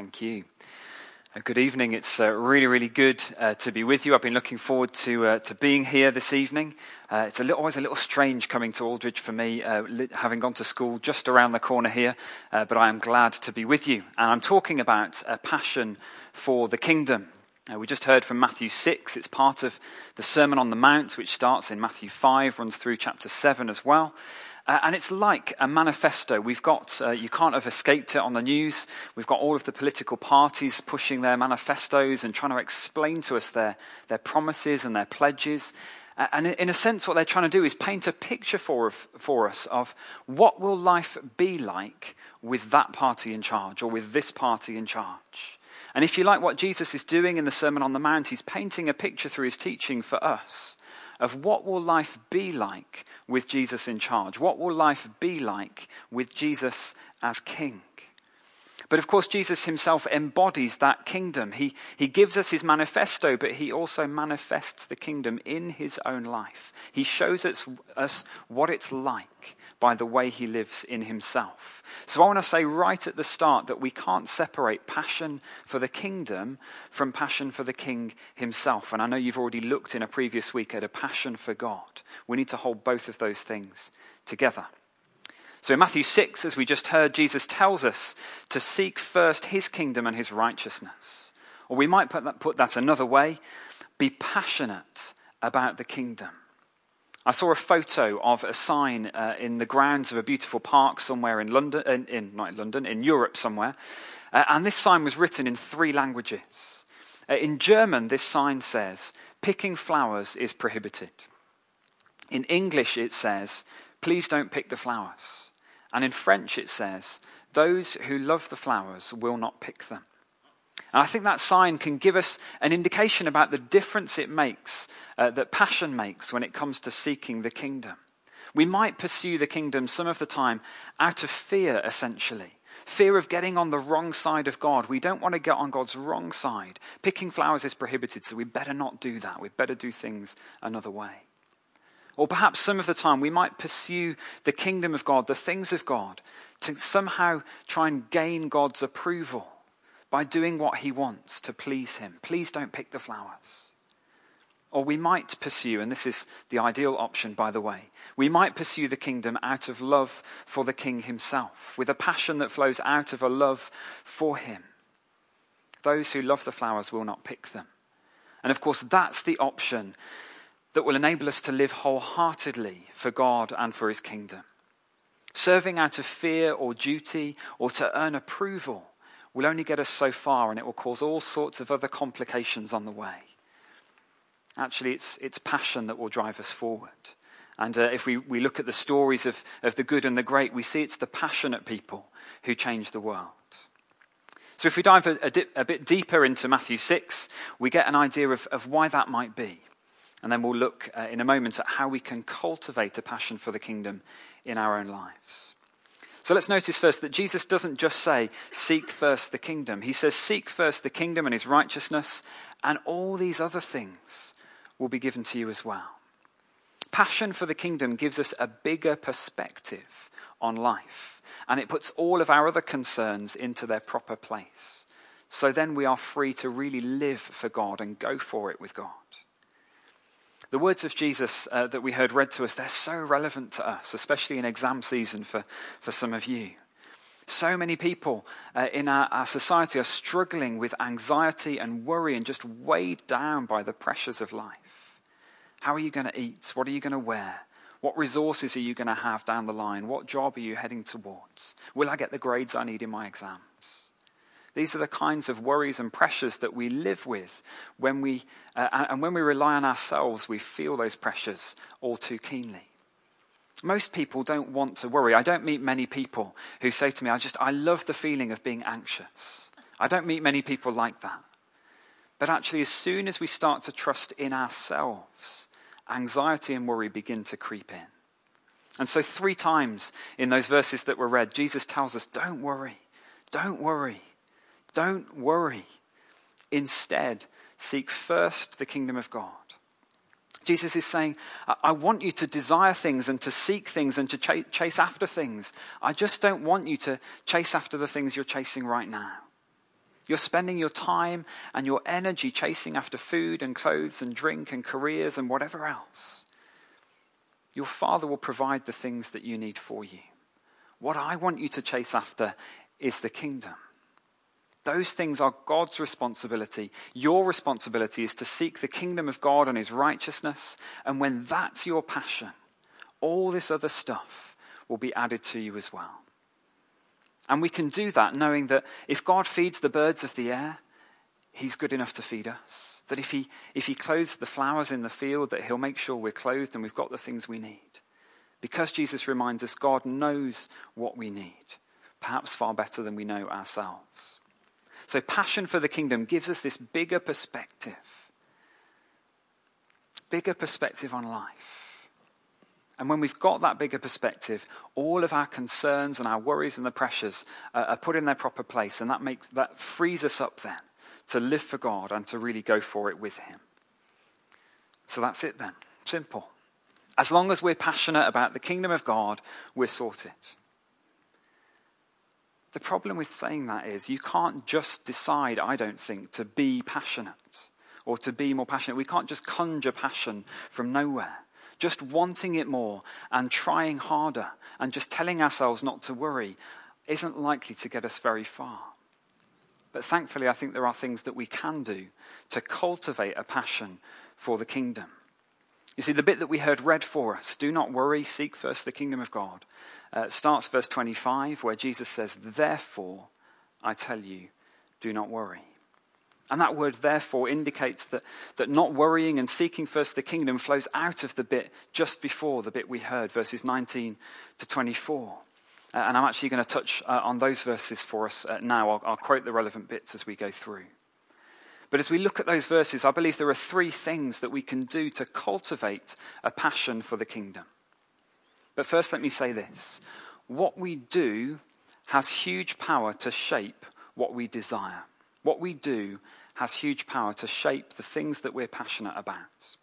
Thank you. Uh, good evening. It's uh, really, really good uh, to be with you. I've been looking forward to uh, to being here this evening. Uh, it's a little, always a little strange coming to Aldridge for me, uh, having gone to school just around the corner here. but I am glad to be with you. And I'm talking about a passion for the kingdom. we just heard from Matthew 6. It's part of the Sermon on the Mount, which starts in Matthew 5, runs through chapter 7 as well. Uh, and it's like a manifesto. We've got, uh, you can't have escaped it on the news. We've got all of the political parties pushing their manifestos and trying to explain to us their, their promises and their pledges. Uh, and in a sense, what they're trying to do is paint a picture for, for us of what will life be like with that party in charge or with this party in charge. And if you like what Jesus is doing in the Sermon on the Mount, he's painting a picture through his teaching for us of what will life be like with Jesus in charge? What will life be like with Jesus as king? But of course, Jesus himself embodies that kingdom. He, he gives us his manifesto, but he also manifests the kingdom in his own life. He shows us, us what it's like by the way he lives in himself. So I want to say right at the start that we can't separate passion for the kingdom from passion for the king himself. And I know you've already looked in a previous week at a passion for God. We need to hold both of those things together. So in Matthew 6, as we just heard, Jesus tells us to seek first his kingdom and his righteousness. Or we might put that, put that another way be passionate about the kingdom. I saw a photo of a sign uh, in the grounds of a beautiful park somewhere in London, in, in not in London, in Europe somewhere. Uh, and this sign was written in three languages. Uh, in German, this sign says, picking flowers is prohibited. In English, it says, please don't pick the flowers. And in French, it says, those who love the flowers will not pick them. And I think that sign can give us an indication about the difference it makes, uh, that passion makes when it comes to seeking the kingdom. We might pursue the kingdom some of the time out of fear, essentially. Fear of getting on the wrong side of God. We don't want to get on God's wrong side. Picking flowers is prohibited, so we better not do that. We better do things another way. Or perhaps some of the time we might pursue the kingdom of God, the things of God, to somehow try and gain God's approval by doing what he wants to please him. Please don't pick the flowers. Or we might pursue, and this is the ideal option, by the way, we might pursue the kingdom out of love for the king himself, with a passion that flows out of a love for him. Those who love the flowers will not pick them. And of course, that's the option that will enable us to live wholeheartedly for God and for his kingdom. Serving out of fear or duty or to earn approval will only get us so far and it will cause all sorts of other complications on the way. Actually, it's, it's passion that will drive us forward. And uh, if we, we look at the stories of, of the good and the great, we see it's the passionate people who change the world. So if we dive a, a, dip, a bit deeper into Matthew 6, we get an idea of, of why that might be. And then we'll look uh, in a moment at how we can cultivate a passion for the kingdom in our own lives. So let's notice first that Jesus doesn't just say, seek first the kingdom. He says, seek first the kingdom and his righteousness, and all these other things will be given to you as well. Passion for the kingdom gives us a bigger perspective on life, and it puts all of our other concerns into their proper place. So then we are free to really live for God and go for it with God. The words of Jesus uh, that we heard read to us, they're so relevant to us, especially in exam season for, for some of you. So many people uh, in our, our society are struggling with anxiety and worry and just weighed down by the pressures of life. How are you going to eat? What are you going to wear? What resources are you going to have down the line? What job are you heading towards? Will I get the grades I need in my exams? These are the kinds of worries and pressures that we live with when we, uh, and when we rely on ourselves, we feel those pressures all too keenly. Most people don't want to worry. I don't meet many people who say to me, I just, I love the feeling of being anxious. I don't meet many people like that. But actually, as soon as we start to trust in ourselves, anxiety and worry begin to creep in. And so, three times in those verses that were read, Jesus tells us, Don't worry, don't worry. Don't worry. Instead, seek first the kingdom of God. Jesus is saying, I want you to desire things and to seek things and to ch- chase after things. I just don't want you to chase after the things you're chasing right now. You're spending your time and your energy chasing after food and clothes and drink and careers and whatever else. Your Father will provide the things that you need for you. What I want you to chase after is the kingdom. Those things are God's responsibility. Your responsibility is to seek the kingdom of God and his righteousness. And when that's your passion, all this other stuff will be added to you as well. And we can do that knowing that if God feeds the birds of the air, He's good enough to feed us. That if He, if he clothes the flowers in the field, that He'll make sure we're clothed and we've got the things we need. Because Jesus reminds us God knows what we need, perhaps far better than we know ourselves. So, passion for the kingdom gives us this bigger perspective, bigger perspective on life. And when we've got that bigger perspective, all of our concerns and our worries and the pressures uh, are put in their proper place. And that, makes, that frees us up then to live for God and to really go for it with Him. So that's it then. Simple. As long as we're passionate about the kingdom of God, we're sorted. The problem with saying that is you can't just decide, I don't think, to be passionate or to be more passionate. We can't just conjure passion from nowhere just wanting it more and trying harder and just telling ourselves not to worry isn't likely to get us very far. But thankfully, I think there are things that we can do to cultivate a passion for the kingdom. You see, the bit that we heard read for us, do not worry, seek first the kingdom of God, uh, starts verse 25, where Jesus says, Therefore, I tell you, do not worry. And that word, therefore, indicates that, that not worrying and seeking first the kingdom flows out of the bit just before the bit we heard, verses 19 to 24. Uh, and I'm actually going to touch uh, on those verses for us uh, now. I'll, I'll quote the relevant bits as we go through. But as we look at those verses, I believe there are three things that we can do to cultivate a passion for the kingdom. But first, let me say this what we do has huge power to shape what we desire. What we do has huge power to shape the things that we're passionate about.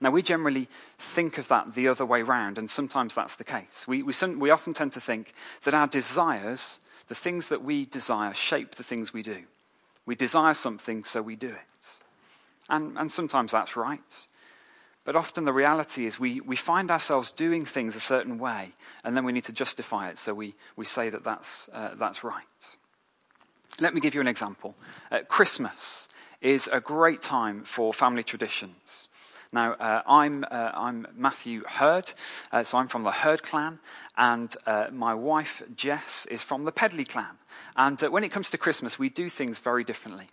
Now, we generally think of that the other way round, and sometimes that's the case. We, we, we often tend to think that our desires, the things that we desire, shape the things we do. We desire something, so we do it. And, and sometimes that's right. But often the reality is we, we find ourselves doing things a certain way, and then we need to justify it, so we, we say that that's, uh, that's right. Let me give you an example. At Christmas, is a great time for family traditions. Now, uh, I'm, uh, I'm Matthew Hurd, uh, so I'm from the Hurd clan, and uh, my wife Jess is from the Pedley clan. And uh, when it comes to Christmas, we do things very differently.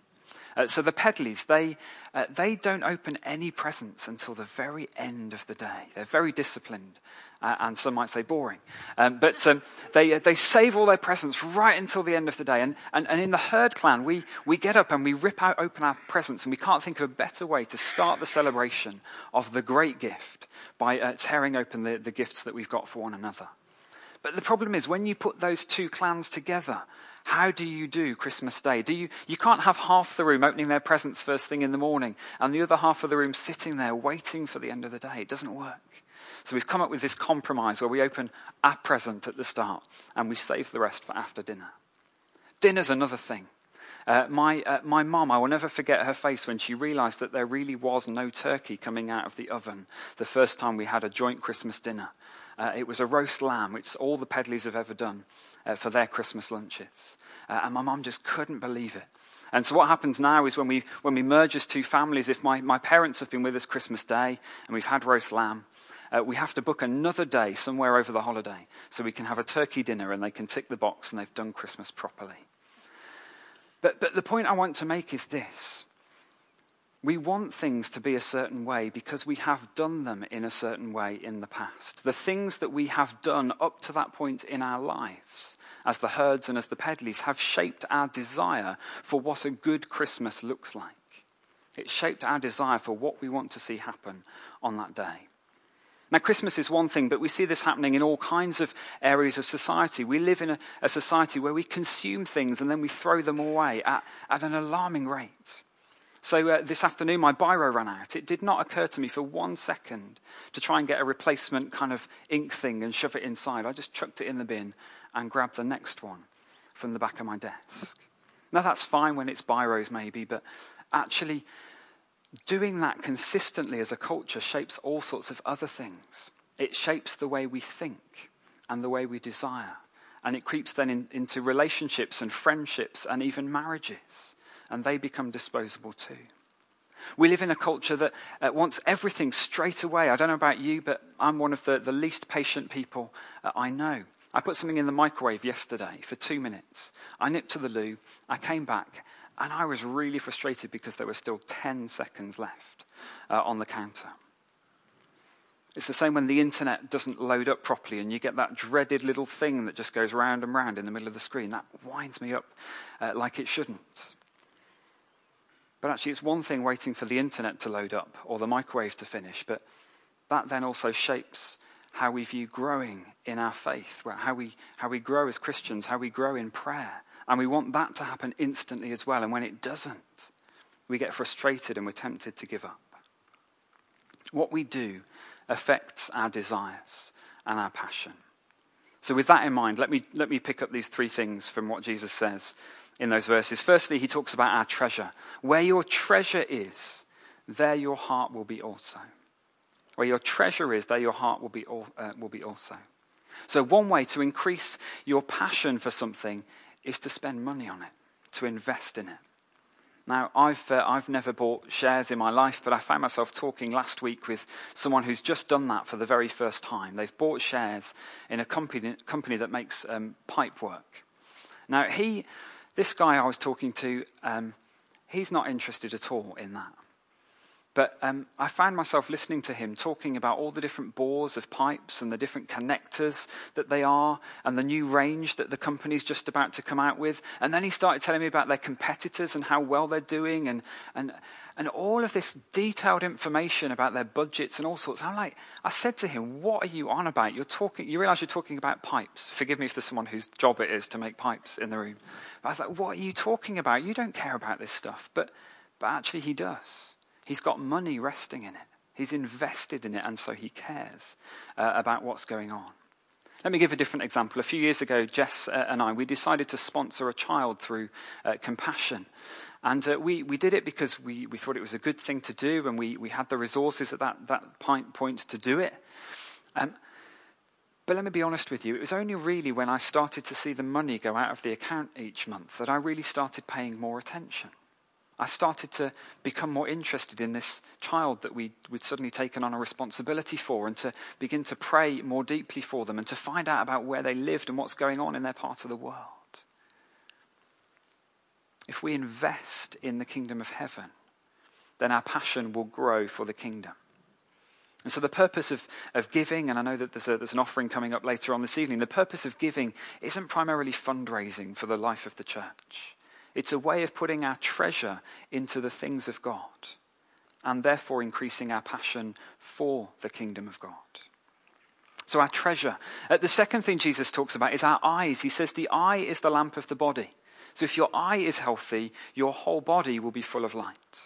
Uh, so the Pedleys, they, uh, they don't open any presents until the very end of the day. They're very disciplined, uh, and some might say boring. Um, but um, they, uh, they save all their presents right until the end of the day. And, and, and in the Hurd clan, we, we get up and we rip out, open our presents, and we can't think of a better way to start the celebration of the great gift by uh, tearing open the, the gifts that we've got for one another. But the problem is, when you put those two clans together, how do you do Christmas Day? Do you, you can't have half the room opening their presents first thing in the morning and the other half of the room sitting there waiting for the end of the day. It doesn't work. So we've come up with this compromise where we open our present at the start and we save the rest for after dinner. Dinner's another thing. Uh, my uh, my mum, I will never forget her face when she realised that there really was no turkey coming out of the oven the first time we had a joint Christmas dinner. Uh, it was a roast lamb, which all the Pedleys have ever done uh, for their Christmas lunches. Uh, and my mum just couldn't believe it. And so what happens now is when we, when we merge as two families, if my, my parents have been with us Christmas Day and we've had roast lamb, uh, we have to book another day somewhere over the holiday so we can have a turkey dinner and they can tick the box and they've done Christmas properly. But, but the point I want to make is this. We want things to be a certain way because we have done them in a certain way in the past. The things that we have done up to that point in our lives as the Hurds and as the Pedleys have shaped our desire for what a good Christmas looks like. It shaped our desire for what we want to see happen on that day. Now, Christmas is one thing, but we see this happening in all kinds of areas of society. We live in a, a society where we consume things and then we throw them away at, at an alarming rate. So, uh, this afternoon, my biro ran out. It did not occur to me for one second to try and get a replacement kind of ink thing and shove it inside. I just chucked it in the bin and grabbed the next one from the back of my desk. Now, that's fine when it's biros, maybe, but actually, doing that consistently as a culture shapes all sorts of other things. It shapes the way we think and the way we desire. And it creeps then in, into relationships and friendships and even marriages. And they become disposable too. We live in a culture that uh, wants everything straight away. I don't know about you, but I'm one of the, the least patient people uh, I know. I put something in the microwave yesterday for two minutes. I nipped to the loo. I came back, and I was really frustrated because there were still 10 seconds left uh, on the counter. It's the same when the internet doesn't load up properly and you get that dreaded little thing that just goes round and round in the middle of the screen. That winds me up uh, like it shouldn't. But actually, it's one thing waiting for the internet to load up or the microwave to finish, but that then also shapes how we view growing in our faith, how we, how we grow as Christians, how we grow in prayer. And we want that to happen instantly as well. And when it doesn't, we get frustrated and we're tempted to give up. What we do affects our desires and our passion. So, with that in mind, let me, let me pick up these three things from what Jesus says in those verses. Firstly, he talks about our treasure. Where your treasure is, there your heart will be also. Where your treasure is, there your heart will be, uh, will be also. So, one way to increase your passion for something is to spend money on it, to invest in it. Now, I've, uh, I've never bought shares in my life, but I found myself talking last week with someone who's just done that for the very first time. They've bought shares in a company, company that makes um, pipe work. Now, he, this guy I was talking to, um, he's not interested at all in that. But um, I found myself listening to him talking about all the different bores of pipes and the different connectors that they are and the new range that the company's just about to come out with. And then he started telling me about their competitors and how well they're doing and, and, and all of this detailed information about their budgets and all sorts. I'm like, I said to him, what are you on about? You're talking, you realize you're talking about pipes. Forgive me if there's someone whose job it is to make pipes in the room. But I was like, what are you talking about? You don't care about this stuff. But, but actually he does. He's got money resting in it. He's invested in it, and so he cares uh, about what's going on. Let me give a different example. A few years ago, Jess uh, and I, we decided to sponsor a child through uh, compassion. And uh, we, we did it because we, we thought it was a good thing to do, and we, we had the resources at that, that point, to do it. Um, but let me be honest with you, it was only really when I started to see the money go out of the account each month that I really started paying more attention. I started to become more interested in this child that we, would suddenly taken on a responsibility for and to begin to pray more deeply for them and to find out about where they lived and what's going on in their part of the world. If we invest in the kingdom of heaven, then our passion will grow for the kingdom. And so, the purpose of, of giving, and I know that there's, a, there's an offering coming up later on this evening, the purpose of giving isn't primarily fundraising for the life of the church. It's a way of putting our treasure into the things of God and therefore increasing our passion for the kingdom of God. So, our treasure. Uh, the second thing Jesus talks about is our eyes. He says the eye is the lamp of the body. So, if your eye is healthy, your whole body will be full of light.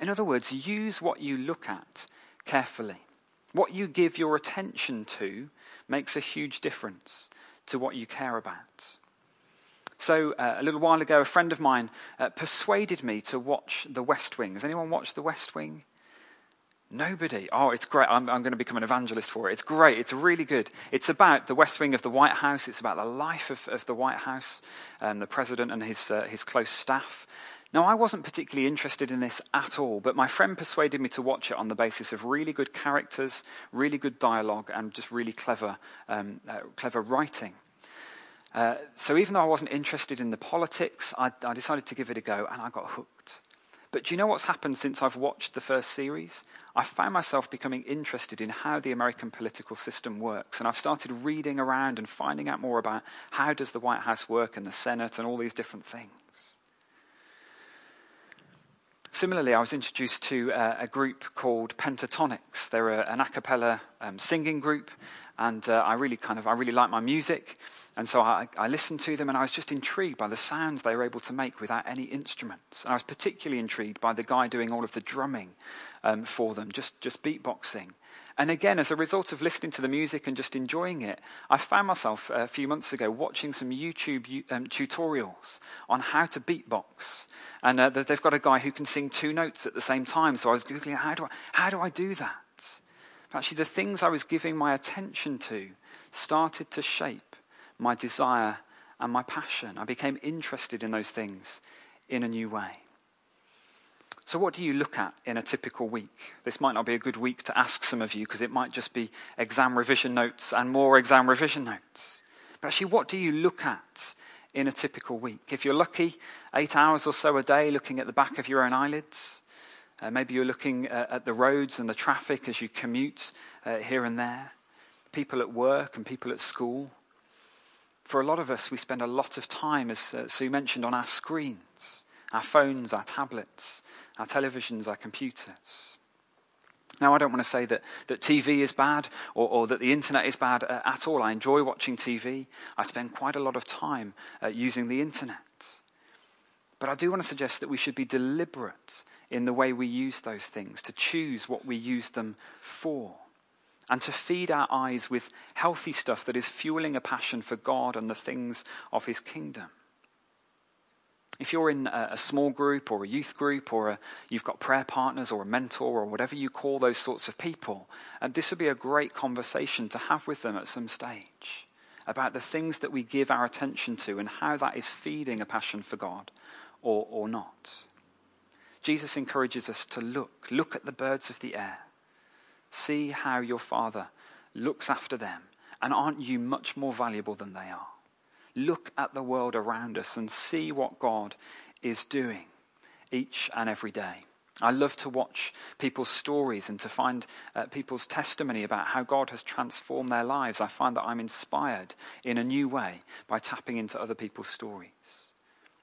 In other words, use what you look at carefully. What you give your attention to makes a huge difference to what you care about. So, uh, a little while ago, a friend of mine uh, persuaded me to watch The West Wing. Has anyone watched The West Wing? Nobody. Oh, it's great. I'm, I'm, going to become an evangelist for it. It's great. It's really good. It's about the West Wing of the White House. It's about the life of, of the White House, and the president and his, uh, his close staff. Now, I wasn't particularly interested in this at all, but my friend persuaded me to watch it on the basis of really good characters, really good dialogue, and just really clever, um, uh, clever writing. Uh, so even though I wasn't interested in the politics, I, I decided to give it a go and I got hooked. But do you know what's happened since I've watched the first series? I found myself becoming interested in how the American political system works. And I've started reading around and finding out more about how does the White House work and the Senate and all these different things. Similarly, I was introduced to uh, a group called Pentatonix. They're a, an a cappella um, singing group, and uh, I really kind of I really like my music. And so I, I, listened to them and I was just intrigued by the sounds they were able to make without any instruments. And I was particularly intrigued by the guy doing all of the drumming um, for them, just, just beatboxing. And again, as a result of listening to the music and just enjoying it, I found myself a few months ago watching some YouTube um, tutorials on how to beatbox. And uh, they've got a guy who can sing two notes at the same time. So I was Googling, how do I, how do, I do that? Actually, the things I was giving my attention to started to shape my desire and my passion. I became interested in those things in a new way. So, what do you look at in a typical week? This might not be a good week to ask some of you because it might just be exam revision notes and more exam revision notes. But actually, what do you look at in a typical week? If you're lucky, eight hours or so a day looking at the back of your own eyelids. Uh, maybe you're looking uh, at the roads and the traffic as you commute uh, here and there. People at work and people at school. For a lot of us, we spend a lot of time, as uh, Sue mentioned, on our screens, our phones, our tablets our televisions, our computers. Now, I don't want to say that, that TV is bad or, or that the internet is bad uh, at all. I enjoy watching TV. I spend quite a lot of time uh, using the internet. But I do want to suggest that we should be deliberate in the way we use those things, to choose what we use them for, and to feed our eyes with healthy stuff that is fueling a passion for God and the things of His kingdom. If you're in a, small group or a youth group or a, you've got prayer partners or a mentor or whatever you call those sorts of people, and this would be a great conversation to have with them at some stage about the things that we give our attention to and how that is feeding a passion for God or, or not. Jesus encourages us to look. Look at the birds of the air. See how your Father looks after them. And aren't you much more valuable than they are? look at the world around us and see what God is doing each and every day. I love to watch people's stories and to find uh, people's testimony about how God has transformed their lives. I find that I'm inspired in a new way by tapping into other people's stories.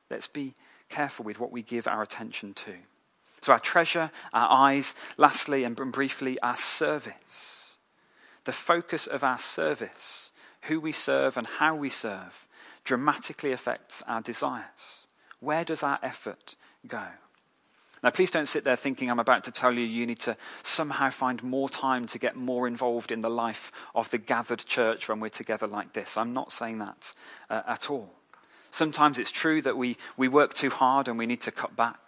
Let's be careful with what we give our attention to. So, our treasure, our eyes, lastly and briefly, our service. The focus of our service, who we serve and how we serve, dramatically affects our desires. Where does our effort go? Now, please don't sit there thinking I'm about to tell you you need to somehow find more time to get more involved in the life of the gathered church when we're together like this. I'm not saying that uh, at all. Sometimes it's true that we, we work too hard and we need to cut back.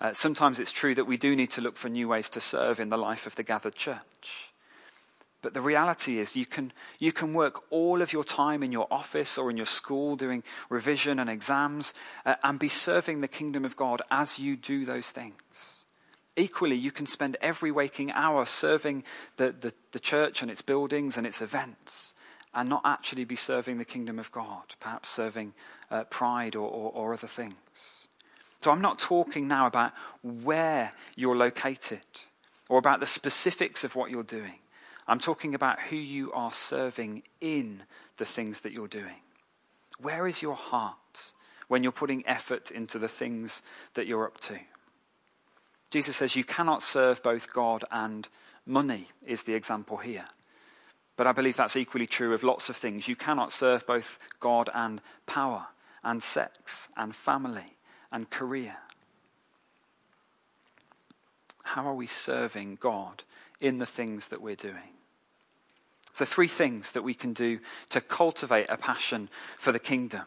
Uh, sometimes it's true that we do need to look for new ways to serve in the life of the gathered church. But the reality is, you can, you can work all of your time in your office or in your school doing revision and exams uh, and be serving the kingdom of God as you do those things. Equally, you can spend every waking hour serving the, the, the church and its buildings and its events and not actually be serving the kingdom of God, perhaps serving uh, pride or, or, or other things. So I'm not talking now about where you're located or about the specifics of what you're doing. I'm talking about who you are serving in the things that you're doing. Where is your heart when you're putting effort into the things that you're up to? Jesus says you cannot serve both God and money, is the example here. But I believe that's equally true of lots of things. You cannot serve both God and power, and sex, and family, and career. How are we serving God in the things that we're doing? So, three things that we can do to cultivate a passion for the kingdom.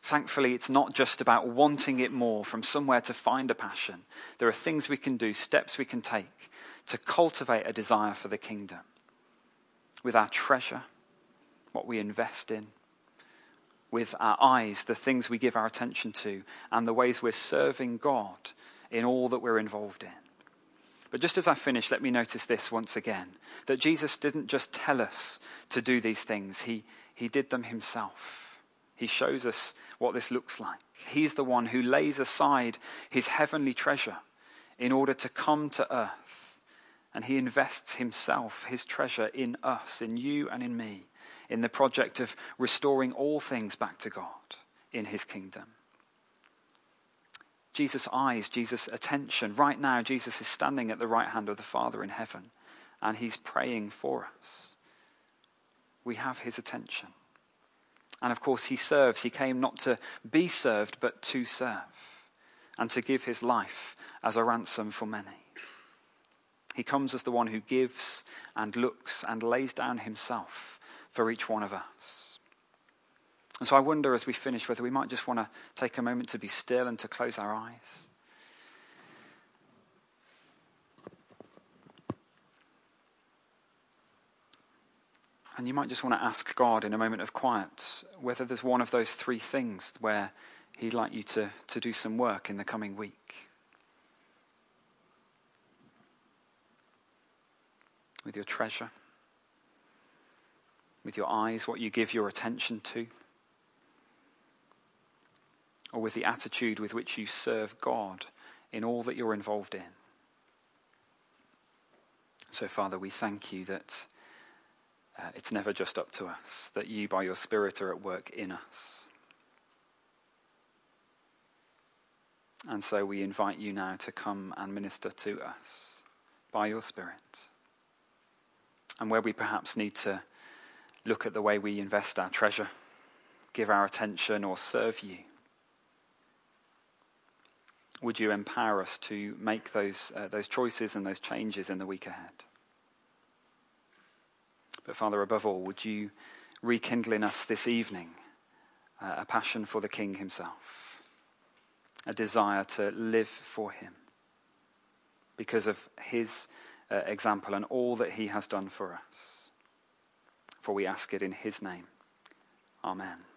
Thankfully, it's not just about wanting it more from somewhere to find a passion. There are things we can do, steps we can take to cultivate a desire for the kingdom with our treasure, what we invest in, with our eyes, the things we give our attention to, and the ways we're serving God in all that we're involved in. But just as I finish, let me notice this once again that Jesus didn't just tell us to do these things, he, he did them himself. He shows us what this looks like. He's the one who lays aside his heavenly treasure in order to come to earth. And he invests himself, his treasure, in us, in you and in me, in the project of restoring all things back to God in his kingdom. Jesus' eyes, Jesus' attention. Right now, Jesus is standing at the right hand of the Father in heaven, and he's praying for us. We have his attention. And of course, he serves. He came not to be served, but to serve, and to give his life as a ransom for many. He comes as the one who gives and looks and lays down himself for each one of us. And so I wonder as we finish whether we might just want to take a moment to be still and to close our eyes. And you might just want to ask God in a moment of quiet whether there's one of those three things where He'd like you to, to do some work in the coming week. With your treasure, with your eyes, what you give your attention to, or with the attitude with which you serve God in all that you're involved in. So, Father, we thank you that uh, it's never just up to us, that you, by your Spirit, are at work in us. And so we invite you now to come and minister to us by your Spirit. And where we perhaps need to look at the way we invest our treasure, give our attention, or serve you, would you empower us to make those, uh, those choices and those changes in the week ahead? But Father, above all, would you rekindle in us this evening uh, a passion for the King himself, a desire to live for him because of his uh, example and all that he has done for us. For we ask it in his name. Amen.